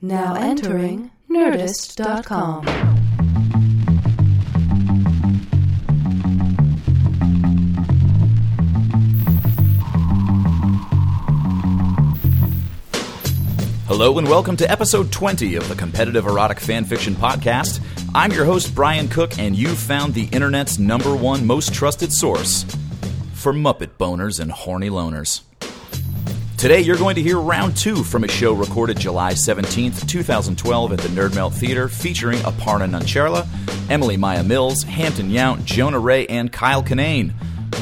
Now entering Nerdist.com. Hello and welcome to episode 20 of the Competitive Erotic Fanfiction Podcast. I'm your host, Brian Cook, and you've found the internet's number one most trusted source for Muppet boners and horny loners. Today, you're going to hear round two from a show recorded July 17th, 2012, at the Nerdmelt Theater, featuring Aparna Nancherla, Emily Maya Mills, Hampton Yount, Jonah Ray, and Kyle Kinane.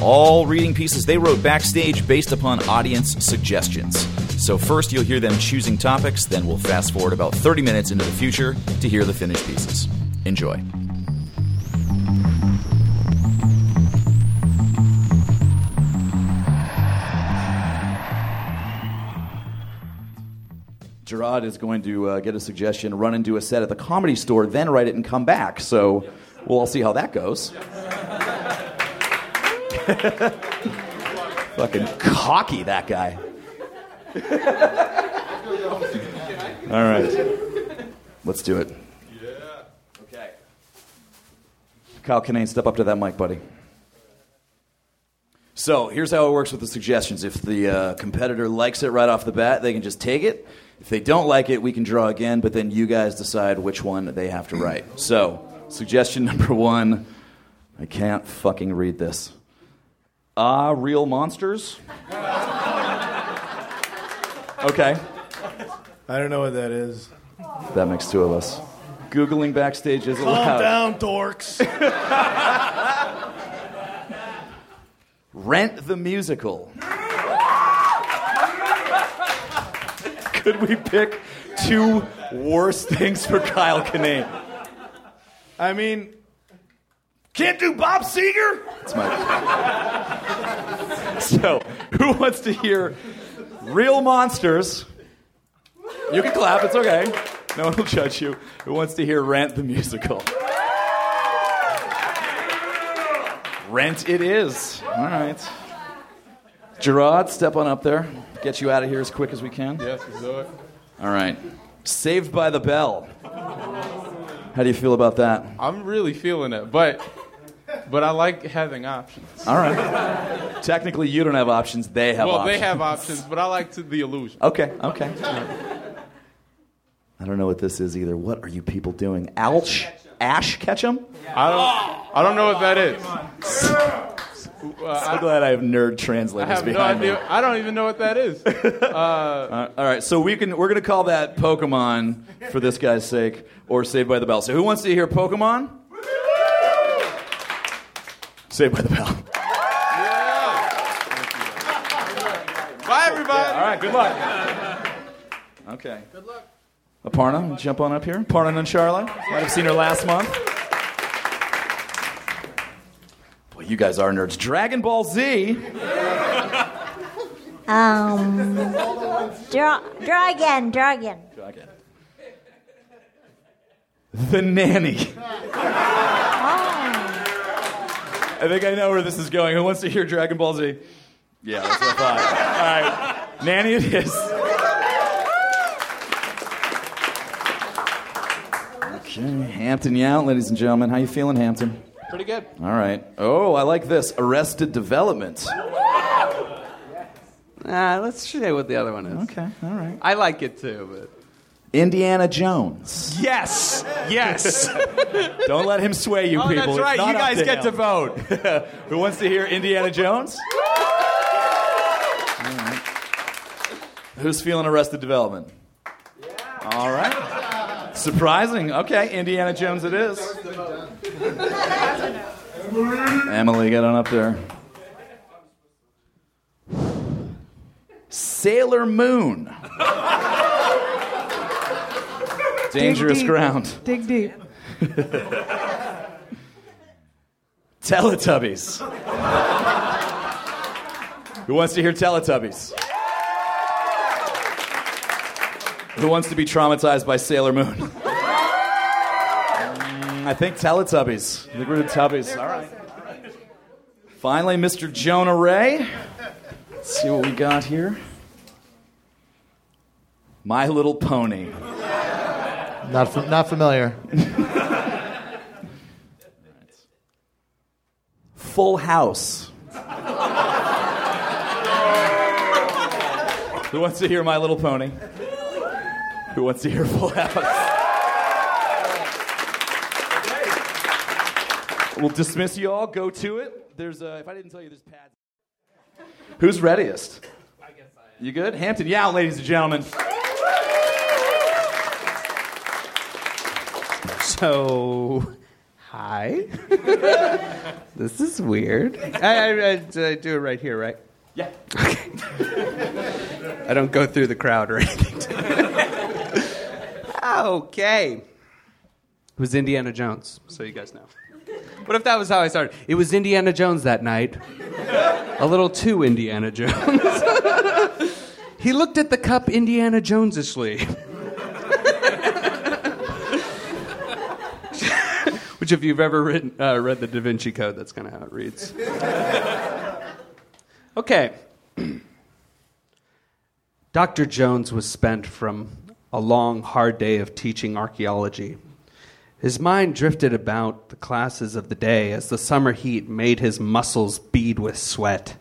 All reading pieces they wrote backstage based upon audience suggestions. So, first you'll hear them choosing topics, then we'll fast forward about 30 minutes into the future to hear the finished pieces. Enjoy. Jerrod is going to uh, get a suggestion, run and do a set at the comedy store, then write it and come back. So we'll all see how that goes. Fucking cocky, that guy. all right. Let's do it. Yeah. Okay. Kyle Kinane, step up to that mic, buddy. So here's how it works with the suggestions. If the uh, competitor likes it right off the bat, they can just take it. If they don't like it, we can draw again, but then you guys decide which one they have to write. So, suggestion number one I can't fucking read this. Ah, real monsters? Okay, I don't know what that is. that makes two of us. Googling backstage is allowed. Calm down, dorks. Rent the musical. Could we pick two worse things for Kyle Kinane? I mean, can't do Bob Seger? That's my. so, who wants to hear real monsters? You can clap, it's okay. No one will judge you. Who wants to hear Rent the musical? Rent it is. All right. Jerrod, step on up there. Get you out of here as quick as we can. Yes, let's do it. All right. Saved by the Bell. How do you feel about that? I'm really feeling it, but but I like having options. All right. Technically, you don't have options. They have well, options. they have options, but I like to, the illusion. Okay, okay. I don't know what this is either. What are you people doing? Ouch. Ash Ketchum? I don't I don't know what that is. I'm glad I have nerd I translators have no behind me. I don't even know what that is. Uh, all right, so we can we're gonna call that Pokemon for this guy's sake, or Saved by the Bell. So who wants to hear Pokemon? Saved by the Bell. Bye, everybody. All right, good luck. Okay. Good luck. Aparna, jump on up here. Aparna Nancherla. Might have seen her last month. You guys are nerds. Dragon Ball Z. Um, draw, draw again, draw again. Dragon. The Nanny. I think I know where this is going. Who wants to hear Dragon Ball Z? Yeah, that's what I thought. All right. Nanny it is. Okay, Hampton Yount, ladies and gentlemen. How you feeling, Hampton? Pretty good. All right. Oh, I like this. Arrested Development. Nah, let's say what the other one is. Okay, all right. I like it too, but Indiana Jones. yes, yes. Don't let him sway you oh, people. that's right. You guys to get him. to vote. Who wants to hear Indiana Jones? All right. Who's feeling Arrested Development? All right. Surprising. Okay, Indiana Jones it is. Emily, get on up there. Sailor Moon. Dangerous deep. ground. Dig deep. Teletubbies. Who wants to hear Teletubbies? Who wants to be traumatized by Sailor Moon? Mm, I think Teletubbies. I think we're the Tubbies. All right. Finally, Mr. Jonah Ray. Let's see what we got here. My Little Pony. Not fa- not familiar. Full House. Who wants to hear My Little Pony? Who wants to hear Full House? We'll dismiss you all. Go to it. There's uh, if I didn't tell you, there's pads. Who's readiest? I guess I am. You good? Hampton Yount, ladies and gentlemen. So, hi. this is weird. I, I, I, I do it right here, right? Yeah. I don't go through the crowd or anything. Okay. It was Indiana Jones, so you guys know. What if that was how I started? It was Indiana Jones that night. A little too Indiana Jones. he looked at the cup Indiana Jonesishly. Which, if you've ever written, uh, read the Da Vinci Code, that's kind of how it reads. Okay. Dr. Jones was spent from a long, hard day of teaching archaeology. His mind drifted about the classes of the day as the summer heat made his muscles bead with sweat.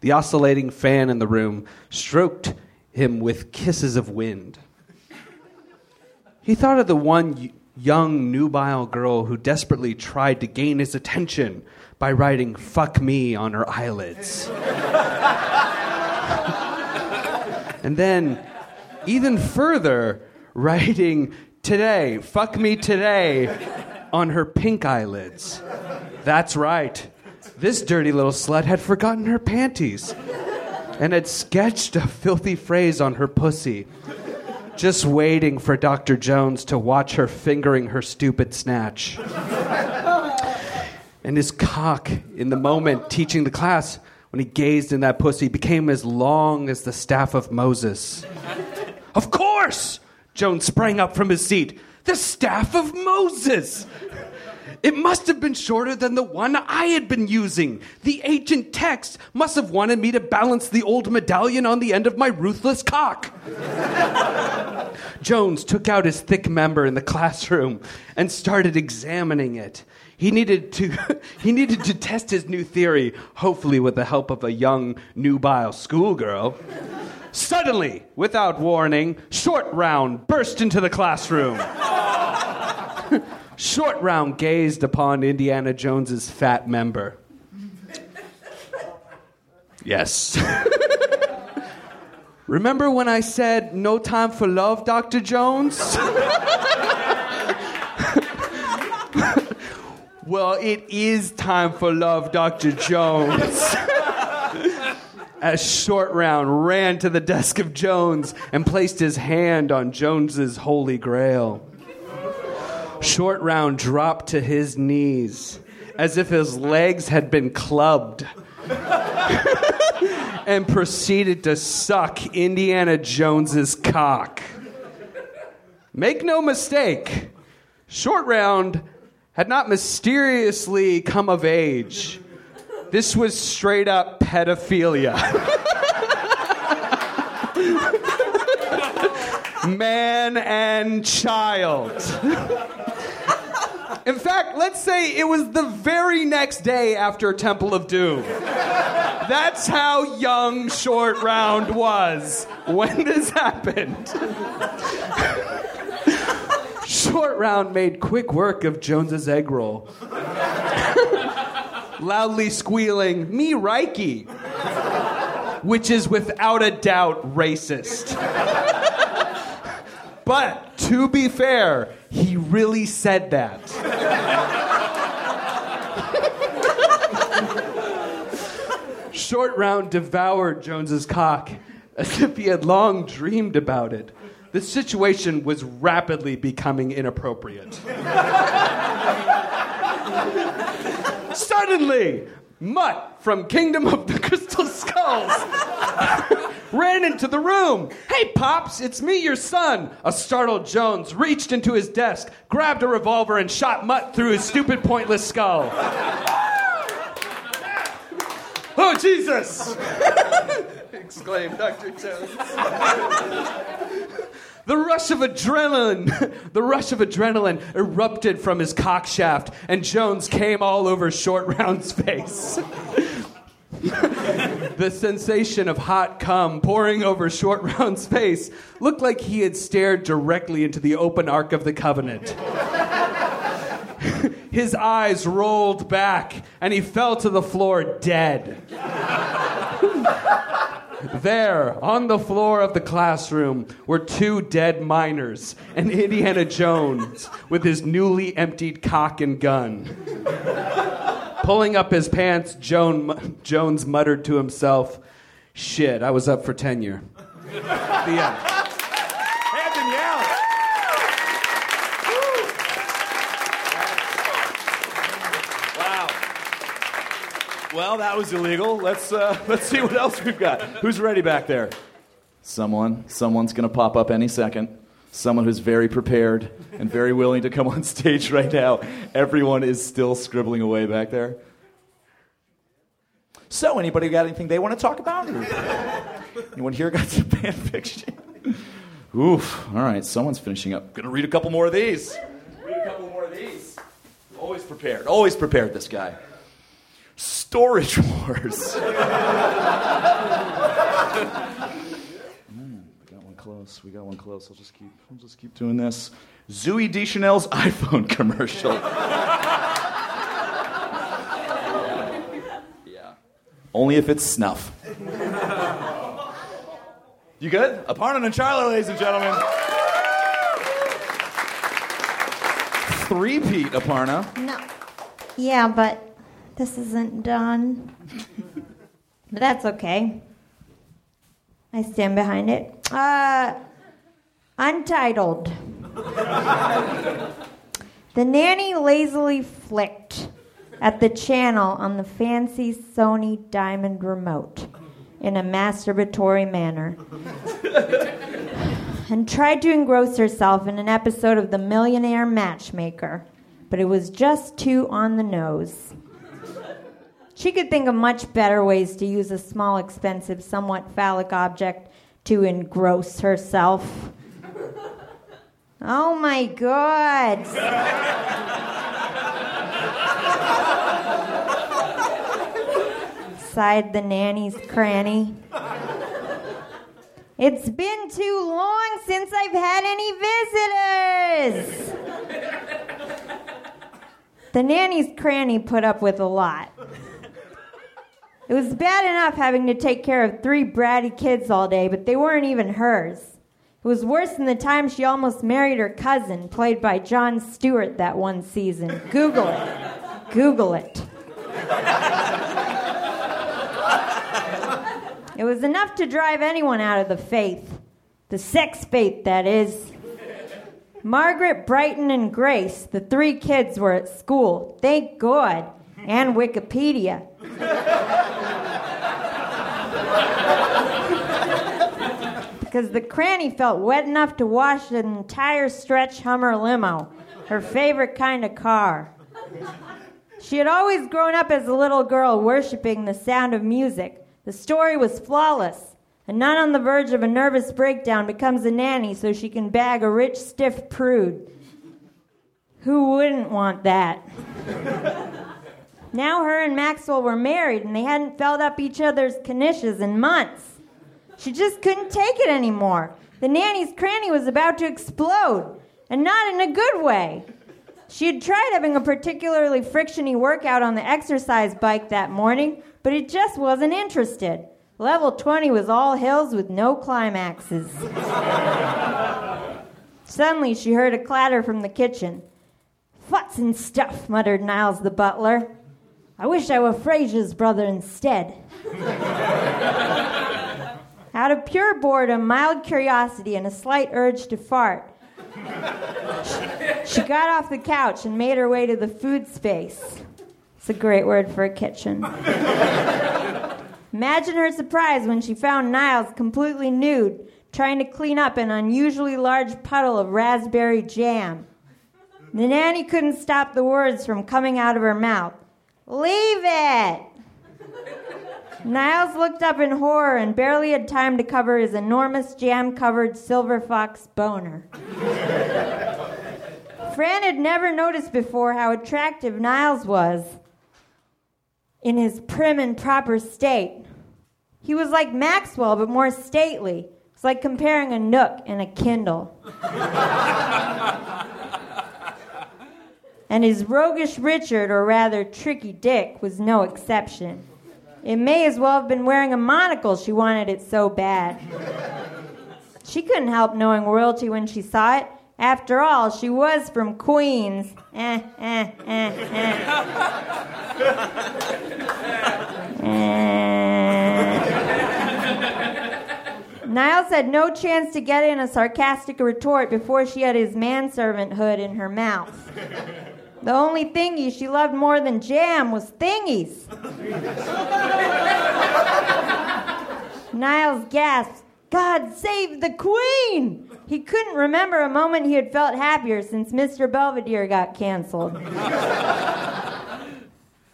The oscillating fan in the room stroked him with kisses of wind. He thought of the one young, nubile girl who desperately tried to gain his attention by writing fuck me on her eyelids. and then, even further, writing today, fuck me today, on her pink eyelids. That's right. This dirty little slut had forgotten her panties and had sketched a filthy phrase on her pussy, just waiting for Dr. Jones to watch her fingering her stupid snatch. And his cock, in the moment teaching the class, when he gazed in that pussy, became as long as the staff of Moses. Of course! Jones sprang up from his seat. The staff of Moses! It must have been shorter than the one I had been using. The ancient text must have wanted me to balance the old medallion on the end of my ruthless cock. Jones took out his thick member in the classroom and started examining it. He needed to he needed to test his new theory, hopefully with the help of a young nubile schoolgirl. Suddenly, without warning, Short Round burst into the classroom. Short Round gazed upon Indiana Jones's fat member. Yes. Remember when I said no time for love, Dr. Jones? well, it is time for love, Dr. Jones. As Short Round ran to the desk of Jones and placed his hand on Jones's holy grail. Short Round dropped to his knees as if his legs had been clubbed and proceeded to suck Indiana Jones's cock. Make no mistake, Short Round had not mysteriously come of age. This was straight up pedophilia. Man and child. In fact, let's say it was the very next day after Temple of Doom. That's how young Short Round was when this happened. Short Round made quick work of Jones's egg roll. Loudly squealing, me Reiki, which is without a doubt racist. But to be fair, he really said that. Short Round devoured Jones's cock as if he had long dreamed about it. The situation was rapidly becoming inappropriate. Suddenly, Mutt from Kingdom of the Crystal Skulls ran into the room. Hey, Pops, it's me, your son. A startled Jones reached into his desk, grabbed a revolver, and shot Mutt through his stupid, pointless skull. oh, Jesus! exclaimed Dr. Jones. The rush of adrenaline, the rush of adrenaline erupted from his cock shaft, and Jones came all over Short Round's face. the sensation of hot cum pouring over Short Round's face looked like he had stared directly into the open ark of the covenant. His eyes rolled back, and he fell to the floor dead. There, on the floor of the classroom, were two dead miners and Indiana Jones with his newly emptied cock and gun. Pulling up his pants, Joan, Jones muttered to himself, Shit, I was up for tenure. the end. Hampton Yount. Wow. Well, that was illegal. Let's uh, let's see what else we've got. Who's ready back there? Someone. Someone's going to pop up any second. Someone who's very prepared and very willing to come on stage right now. Everyone is still scribbling away back there. So, anybody got anything they want to talk about? Anyone here got some fan fiction? Oof. All right, someone's finishing up. Gonna read a couple more of these. Read a couple more of these. Always prepared. Always prepared, this guy. Storage Wars. Mm, we got one close. We got one close. I'll just keep. I'll just keep doing this. Zooey Deschanel's iPhone commercial. yeah. Only if it's snuff. You good? Aparna Nancherla, ladies and gentlemen. Three-peat, Aparna. No. Yeah, but this isn't done. but that's okay. I stand behind it. Uh, Untitled. the nanny lazily flicked at the channel on the fancy Sony Diamond remote in a masturbatory manner and tried to engross herself in an episode of The Millionaire Matchmaker, but it was just too on the nose. She could think of much better ways to use a small, expensive, somewhat phallic object to engross herself. Oh my god. Sighed the nanny's cranny. It's been too long since I've had any visitors. The nanny's cranny put up with a lot. It was bad enough having to take care of three bratty kids all day, but they weren't even hers. It was worse than the time she almost married her cousin, played by Jon Stewart that one season. Google it. Google it. It was enough to drive anyone out of the faith. The sex faith, that is. Margaret, Brighton, and Grace, the three kids, were at school. Thank God. And Wikipedia. Because the cranny felt wet enough to wash an entire stretch Hummer limo, her favorite kind of car. She had always grown up as a little girl worshiping the sound of music. The story was flawless. A nun on the verge of a nervous breakdown becomes a nanny so she can bag a rich, stiff prude. Who wouldn't want that? Now her and Maxwell were married and they hadn't felt up each other's knishes in months. She just couldn't take it anymore. The nanny's cranny was about to explode, and not in a good way. She had tried having a particularly frictiony workout on the exercise bike that morning, but it just wasn't interested. Level 20 was all hills with no climaxes. Suddenly, she heard a clatter from the kitchen. Futs and stuff, muttered Niles the butler. I wish I were Frasier's brother instead. Out of pure boredom, mild curiosity, and a slight urge to fart, she got off the couch and made her way to the food space. It's a great word for a kitchen. Imagine her surprise when she found Niles completely nude, trying to clean up an unusually large puddle of raspberry jam. The nanny couldn't stop the words from coming out of her mouth. Leave it! Niles looked up in horror and barely had time to cover his enormous jam covered silver fox boner. Fran had never noticed before how attractive Niles was in his prim and proper state. He was like Maxwell, but more stately. It's like comparing a Nook and a Kindle. And his roguish Richard, or rather tricky Dick, was no exception. It may as well have been wearing a monocle, she wanted it so bad. She couldn't help knowing royalty when she saw it. After all, she was from Queens. Eh, eh, eh, eh. Niles had no chance to get in a sarcastic retort before she had his manservant hood in her mouth. The only thingy she loved more than jam was thingies. Niles gasped, God save the Queen! He couldn't remember a moment he had felt happier since Mr. Belvedere got canceled.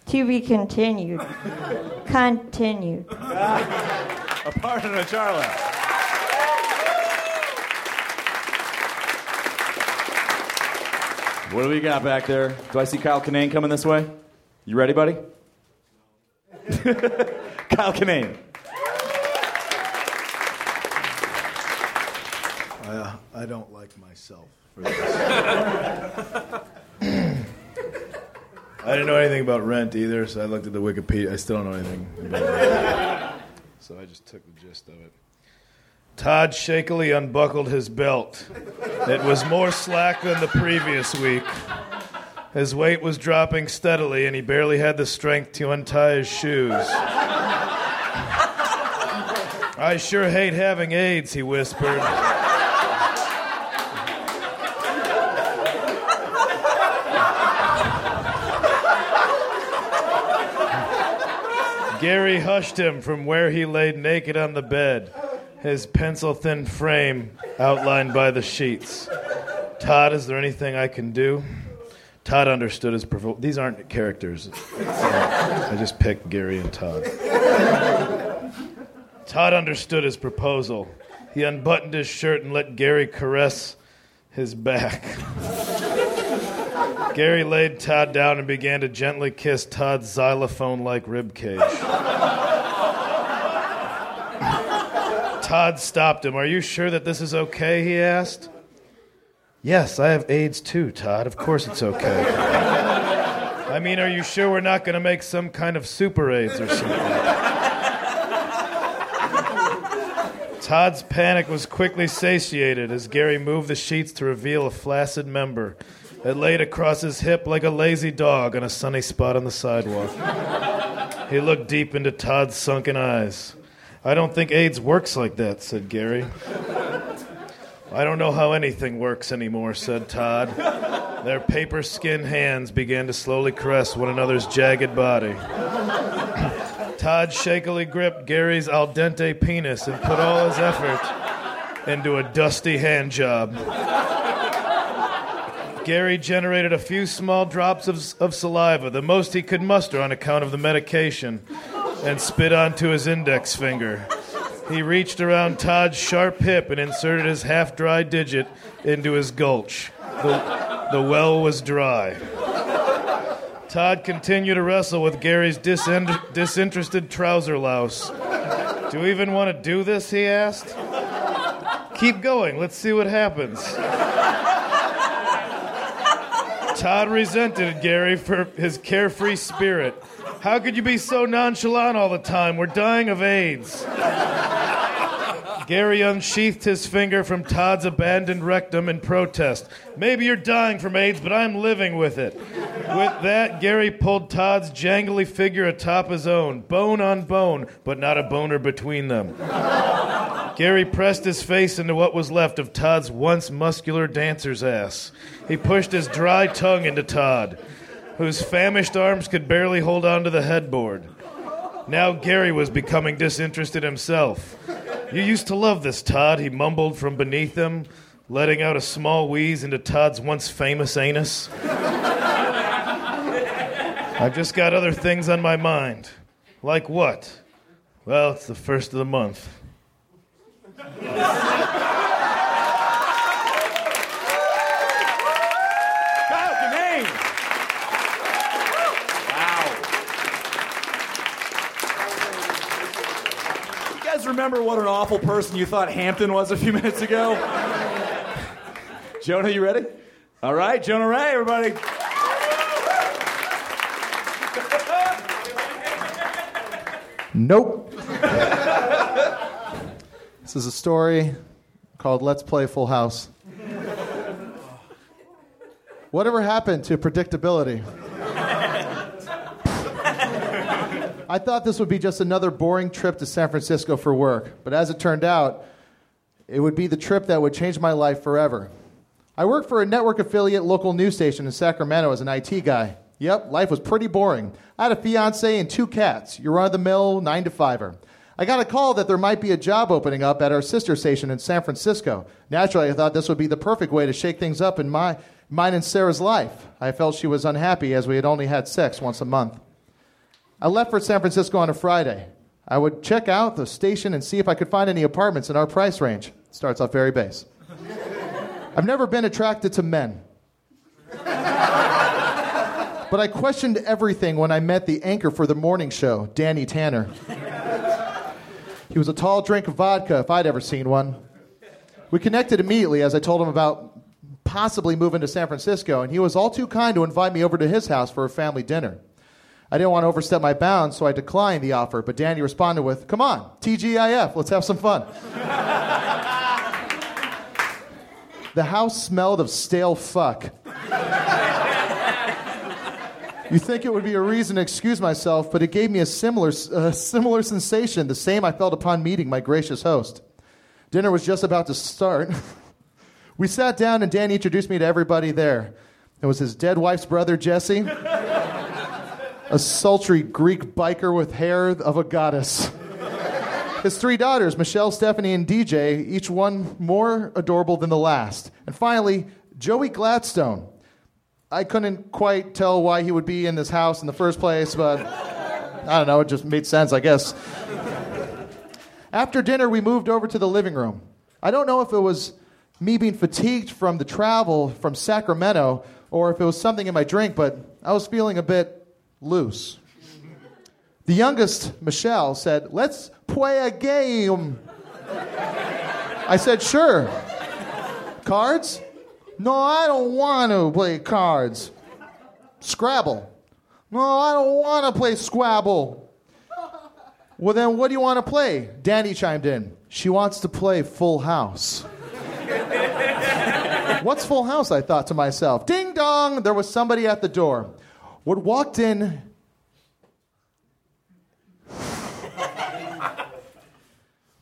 to be continued. Continued. In a Charlotte. What do we got back there? Do I see Kyle Kinane coming this way? You ready, buddy? Kyle Kinane. Uh, I don't like myself for this. I didn't know anything about rent either, so I looked at the Wikipedia. I still don't know anything about rent. So I just took the gist of it. Todd shakily unbuckled his belt. It was more slack than the previous week. His weight was dropping steadily, and he barely had the strength to untie his shoes. I sure hate having AIDS, he whispered. Gary hushed him from where he lay naked on the bed, his pencil thin frame outlined by the sheets. Todd, is there anything I can do? Todd understood his provo- These aren't characters. I just picked Gary and Todd. Todd understood his proposal. He unbuttoned his shirt and let Gary caress his back. Gary laid Todd down and began to gently kiss Todd's xylophone like ribcage. Todd stopped him. Are you sure that this is okay? he asked. Yes, I have AIDS too, Todd. Of course it's okay. I mean, are you sure we're not going to make some kind of super AIDS or something? Todd's panic was quickly satiated as Gary moved the sheets to reveal a flaccid member. It laid across his hip like a lazy dog on a sunny spot on the sidewalk. he looked deep into Todd's sunken eyes. I don't think AIDS works like that, said Gary. I don't know how anything works anymore, said Todd. Their paper skin hands began to slowly caress one another's jagged body. Todd shakily gripped Gary's al dente penis and put all his effort into a dusty hand job. Gary generated a few small drops of, of saliva, the most he could muster on account of the medication, and spit onto his index finger. He reached around Todd's sharp hip and inserted his half dry digit into his gulch. The, the well was dry. Todd continued to wrestle with Gary's disin- disinterested trouser louse. Do you even want to do this? he asked. Keep going. Let's see what happens. Todd resented Gary for his carefree spirit. How could you be so nonchalant all the time? We're dying of AIDS. Gary unsheathed his finger from Todd's abandoned rectum in protest. Maybe you're dying from AIDS, but I'm living with it. With that, Gary pulled Todd's jangly figure atop his own, bone on bone, but not a boner between them. Gary pressed his face into what was left of Todd's once muscular dancer's ass. He pushed his dry tongue into Todd, whose famished arms could barely hold onto the headboard. Now Gary was becoming disinterested himself. You used to love this, Todd, he mumbled from beneath him, letting out a small wheeze into Todd's once famous anus. I've just got other things on my mind. Like what? Well, it's the first of the month. Kyle Kinane. Wow. You guys remember what an awful person you thought Hampton was a few minutes ago? Jonah, you ready? All right, Jonah Ray, everybody. Nope. This is a story called Let's Play Full House. Whatever happened to predictability? I thought this would be just another boring trip to San Francisco for work, but as it turned out, it would be the trip that would change my life forever. I work for a network affiliate local news station in Sacramento as an IT guy. Yep, life was pretty boring. I had a fiance and two cats, your run of the mill, nine to fiver. I got a call that there might be a job opening up at our sister station in San Francisco. Naturally, I thought this would be the perfect way to shake things up in my, mine and Sarah's life. I felt she was unhappy as we had only had sex once a month. I left for San Francisco on a Friday. I would check out the station and see if I could find any apartments in our price range. Starts off very base. I've never been attracted to men. but I questioned everything when I met the anchor for the morning show, Danny Tanner. He was a tall drink of vodka if I'd ever seen one. We connected immediately as I told him about possibly moving to San Francisco, and he was all too kind to invite me over to his house for a family dinner. I didn't want to overstep my bounds, so I declined the offer, but Danny responded with, Come on, TGIF, let's have some fun. the house smelled of stale fuck. You think it would be a reason to excuse myself, but it gave me a similar, uh, similar sensation, the same I felt upon meeting my gracious host. Dinner was just about to start. we sat down, and Danny introduced me to everybody there. It was his dead wife's brother, Jesse, a sultry Greek biker with hair of a goddess. His three daughters, Michelle, Stephanie, and DJ, each one more adorable than the last. And finally, Joey Gladstone. I couldn't quite tell why he would be in this house in the first place, but I don't know, it just made sense, I guess. After dinner, we moved over to the living room. I don't know if it was me being fatigued from the travel from Sacramento or if it was something in my drink, but I was feeling a bit loose. The youngest, Michelle, said, Let's play a game. I said, Sure. Cards? No, I don't want to play cards. Scrabble. No, I don't want to play Scrabble. Well, then what do you want to play? Danny chimed in. She wants to play Full House. What's Full House? I thought to myself. Ding dong! There was somebody at the door. What walked in.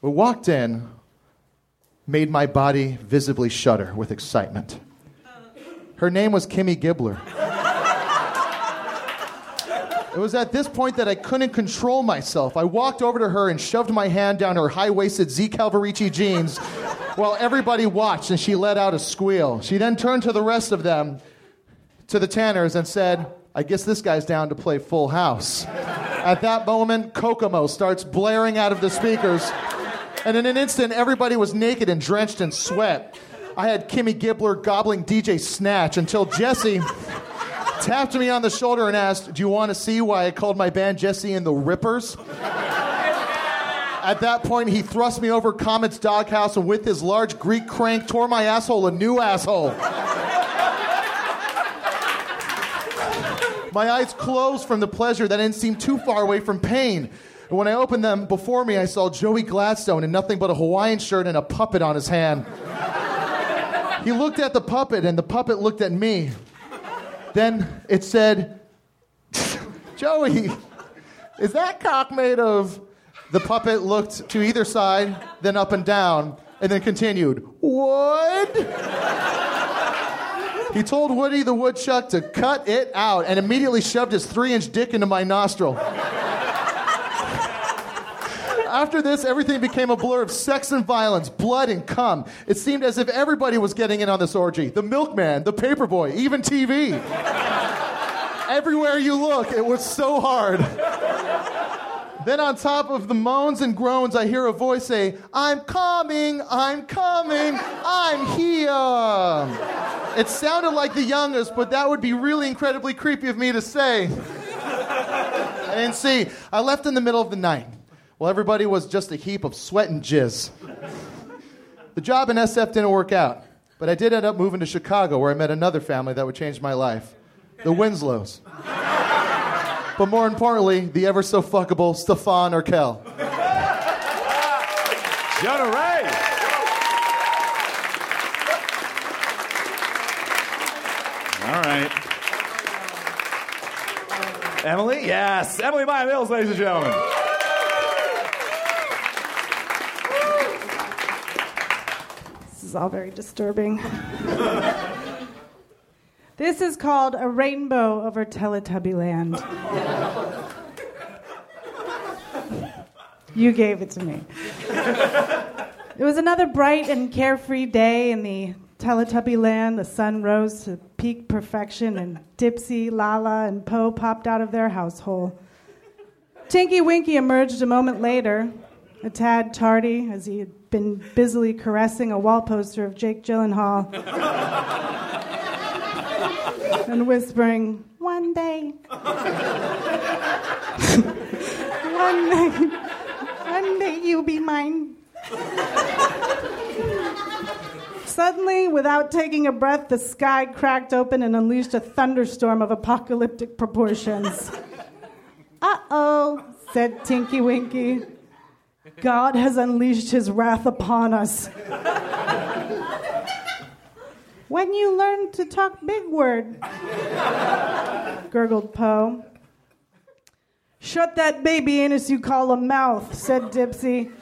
What walked in made my body visibly shudder with excitement. Her name was Kimmy Gibbler. It was at this point that I couldn't control myself. I walked over to her and shoved my hand down her high waisted Z Cavaricci jeans while everybody watched and she let out a squeal. She then turned to the rest of them, to the Tanners, and said, I guess this guy's down to play full house. At that moment, Kokomo starts blaring out of the speakers, and in an instant, everybody was naked and drenched in sweat. I had Kimmy Gibbler gobbling DJ Snatch until Jesse tapped me on the shoulder and asked, Do you want to see why I called my band Jesse and the Rippers? At that point, he thrust me over Comet's doghouse and with his large Greek crank tore my asshole a new asshole. My eyes closed from the pleasure that didn't seem too far away from pain. And when I opened them before me, I saw Joey Gladstone in nothing but a Hawaiian shirt and a puppet on his hand. He looked at the puppet, and the puppet looked at me. Then it said, Joey, is that cock made of? The puppet looked to either side, then up and down, and then continued, Wood? He told Woody the woodchuck to cut it out and immediately shoved his three inch dick into my nostril. After this, everything became a blur of sex and violence, blood and cum. It seemed as if everybody was getting in on this orgy the milkman, the paperboy, even TV. Everywhere you look, it was so hard. Then, on top of the moans and groans, I hear a voice say, I'm coming, I'm coming, I'm here. It sounded like the youngest, but that would be really incredibly creepy of me to say. I didn't see. I left in the middle of the night. Well, everybody was just a heap of sweat and jizz. The job in SF didn't work out, but I did end up moving to Chicago where I met another family that would change my life the Winslows. but more importantly, the ever so fuckable Stefan Urkel. Jonah Ray. All right. Emily? Yes. Emily Maya Mills, ladies and gentlemen. Is all very disturbing. this is called A Rainbow Over Teletubby Land. you gave it to me. It was another bright and carefree day in the Teletubby land. The sun rose to peak perfection, and Dipsy, Lala, and Poe popped out of their househole. Tinky Winky emerged a moment later, a tad tardy, as he had been busily caressing a wall poster of Jake Gyllenhaal and whispering, One day. one day. One day you'll be mine. Suddenly, without taking a breath, the sky cracked open and unleashed a thunderstorm of apocalyptic proportions. Uh oh, said Tinky Winky. God has unleashed his wrath upon us. when you learn to talk big word, gurgled Poe. Shut that baby anus you call a mouth, said Dipsy.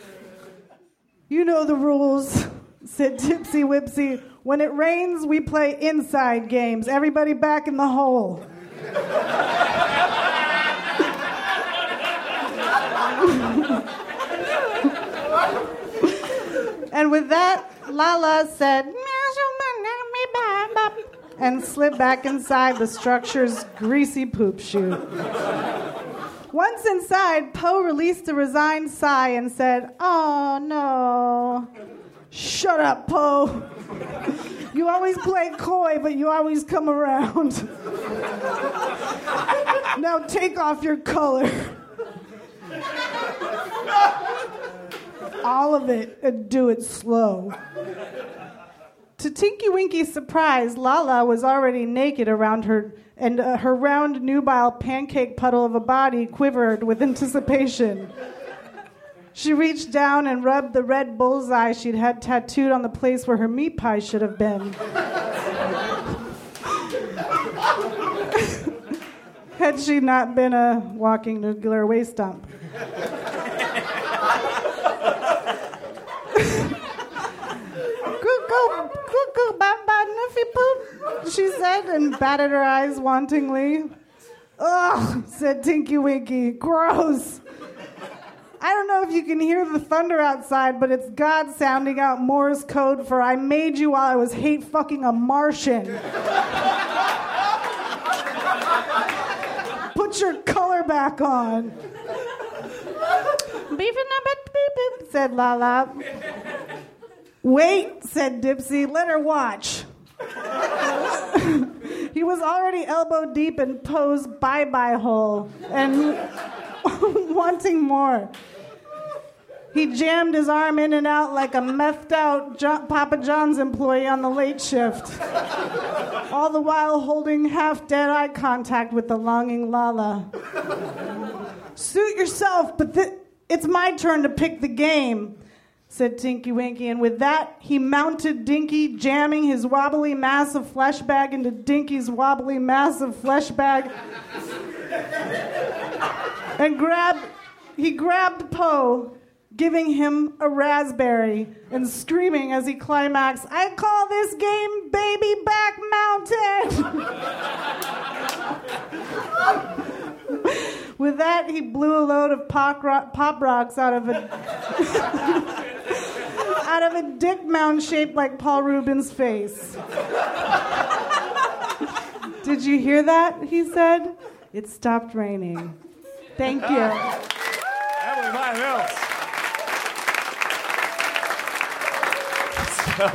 You know the rules, said Tipsy Whipsy. When it rains, we play inside games. Everybody back in the hole. And with that, Lala said, and slid back inside the structure's greasy poop chute. Once inside, Poe released a resigned sigh and said, Oh no. Shut up, Poe. You always play coy, but you always come around. now take off your color. All of it and do it slow. To Tinky Winky's surprise, Lala was already naked around her, and uh, her round, nubile pancake puddle of a body quivered with anticipation. She reached down and rubbed the red bullseye she'd had tattooed on the place where her meat pie should have been. had she not been a walking nuclear waste dump. Poop, she said and batted her eyes wantingly. Ugh, said Tinky Winky. Gross. I don't know if you can hear the thunder outside, but it's God sounding out Morse code for I made you while I was hate fucking a Martian. Put your color back on. Beef and a bit, beep, beep, said Lala. Wait, said Dipsy, let her watch. he was already elbow deep in Poe's bye bye hole and wanting more. He jammed his arm in and out like a methed out jo- Papa John's employee on the late shift, all the while holding half dead eye contact with the longing Lala. Suit yourself, but th- it's my turn to pick the game, said Tinky Winky, and with that, he mounted Dinky, jamming his wobbly mass of flesh bag into Dinky's wobbly mass of flesh bag, and grabbed, he grabbed Poe, giving him a raspberry, and screaming as he climaxed, I call this game Baby Back Mountain! With that, he blew a load of pop, rock, pop rocks out of a out of a dick mound shaped like Paul Reubens' face. Did you hear that? He said. It stopped raining. Thank you. Maya Mills. So,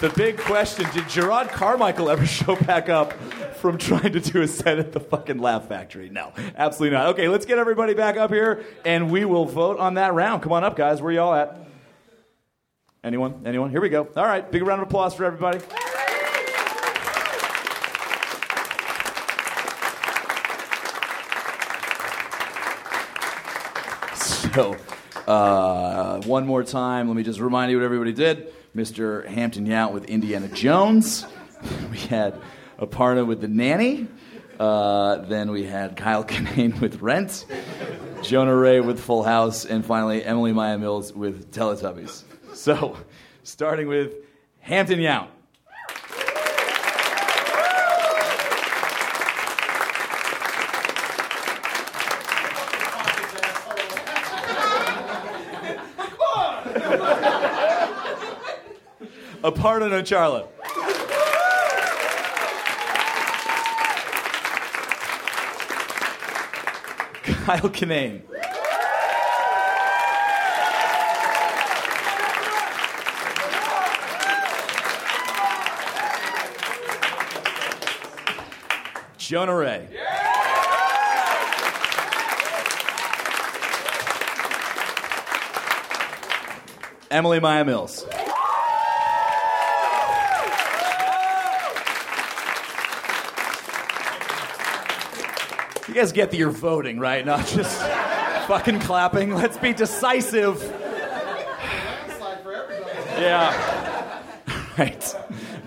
the big question did Jerrod Carmichael ever show back up from trying to do a set at the fucking Laugh Factory? No, absolutely not. Okay, let's get everybody back up here and we will vote on that round. Come on up, guys. Where y'all at? Anyone? Anyone? Here we go. All right, big round of applause for everybody. So, uh, one more time, let me just remind you what everybody did. Mr. Hampton Yount with Indiana Jones. We had Aparna with The Nanny. Uh, then we had Kyle Kinane with Rent. Jonah Ray with Full House. And finally, Emily Maya Mills with Teletubbies. So, starting with Hampton Yount. Aparna Nancherla. Kyle Kinane. Jonah Ray. Emily Maya Mills. You guys get that you're voting, right? Not just fucking clapping. Let's be decisive. Yeah. Right.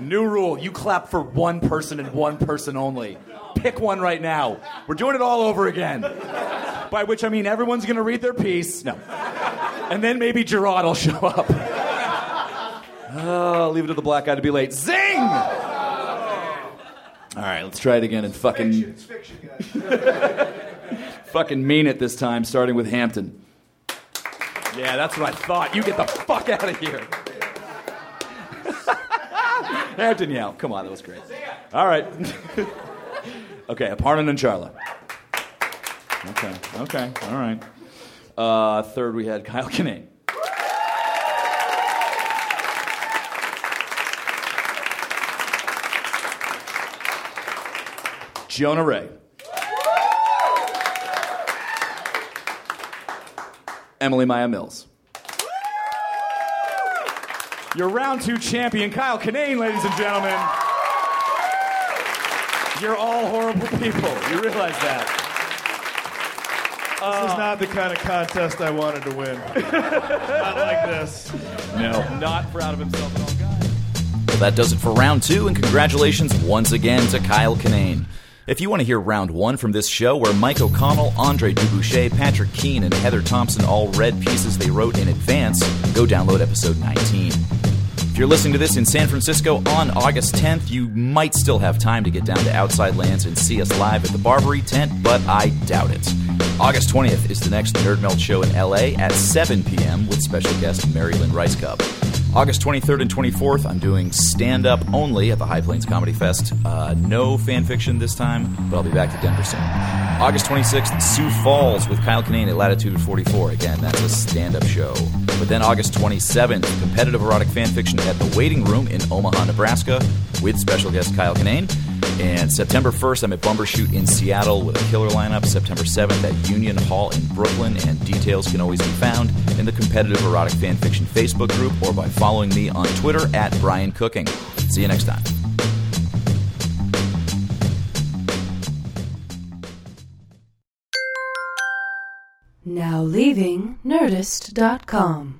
New rule. You clap for one person and one person only. Pick one right now. We're doing it all over again. By which I mean everyone's going to read their piece. No. And then maybe Jerrod will show up. Oh, leave it to the black guy to be late. Zing! All right, let's try it again and fucking fucking mean it this time, starting with Hampton. Yeah, that's what I thought. You get the fuck out of here. Hampton, yeah, come on, that was great. All right. okay, Aparna Nancherla. Okay, okay, all right. Uh, third, we had Kyle Kinane. Jonah Ray. Emily Maya Mills. Your round two champion, Kyle Kinane, ladies and gentlemen. You're all horrible people. You realize that. This is uh, not the kind of contest I wanted to win. not like this. No, not proud of himself at all, guys. Well, that does it for round two, and congratulations once again to Kyle Kinane. If you want to hear round one from this show, where Mike O'Connell, Andre du Bouchet, Patrick Keane, and Heather Thompson all read pieces they wrote in advance, go download episode 19. If you're listening to this in San Francisco on August 10th, you might still have time to get down to Outside Lands and see us live at the Barbary tent, but I doubt it. August 20th is the next Nerdmelt show in LA at 7 p.m. with special guest Mary Lynn Rajskub. August 23rd and 24th, I'm doing stand up only at the High Plains Comedy Fest. Uh, no fan fiction this time, but I'll be back to Denver soon. August 26th, Sioux Falls with Kyle Kinane at Latitude 44. Again, that's a stand up show. But then August 27th, competitive erotic fan fiction at the Waiting Room in Omaha, Nebraska with special guest Kyle Kinane. And September 1st, I'm at Bumbershoot in Seattle with a killer lineup. September 7th at Union Hall in Brooklyn, and details can always be found in the Competitive Erotic Fanfiction Facebook group or by following me on Twitter at Brian Cooking. See you next time. Now leaving Nerdist.com.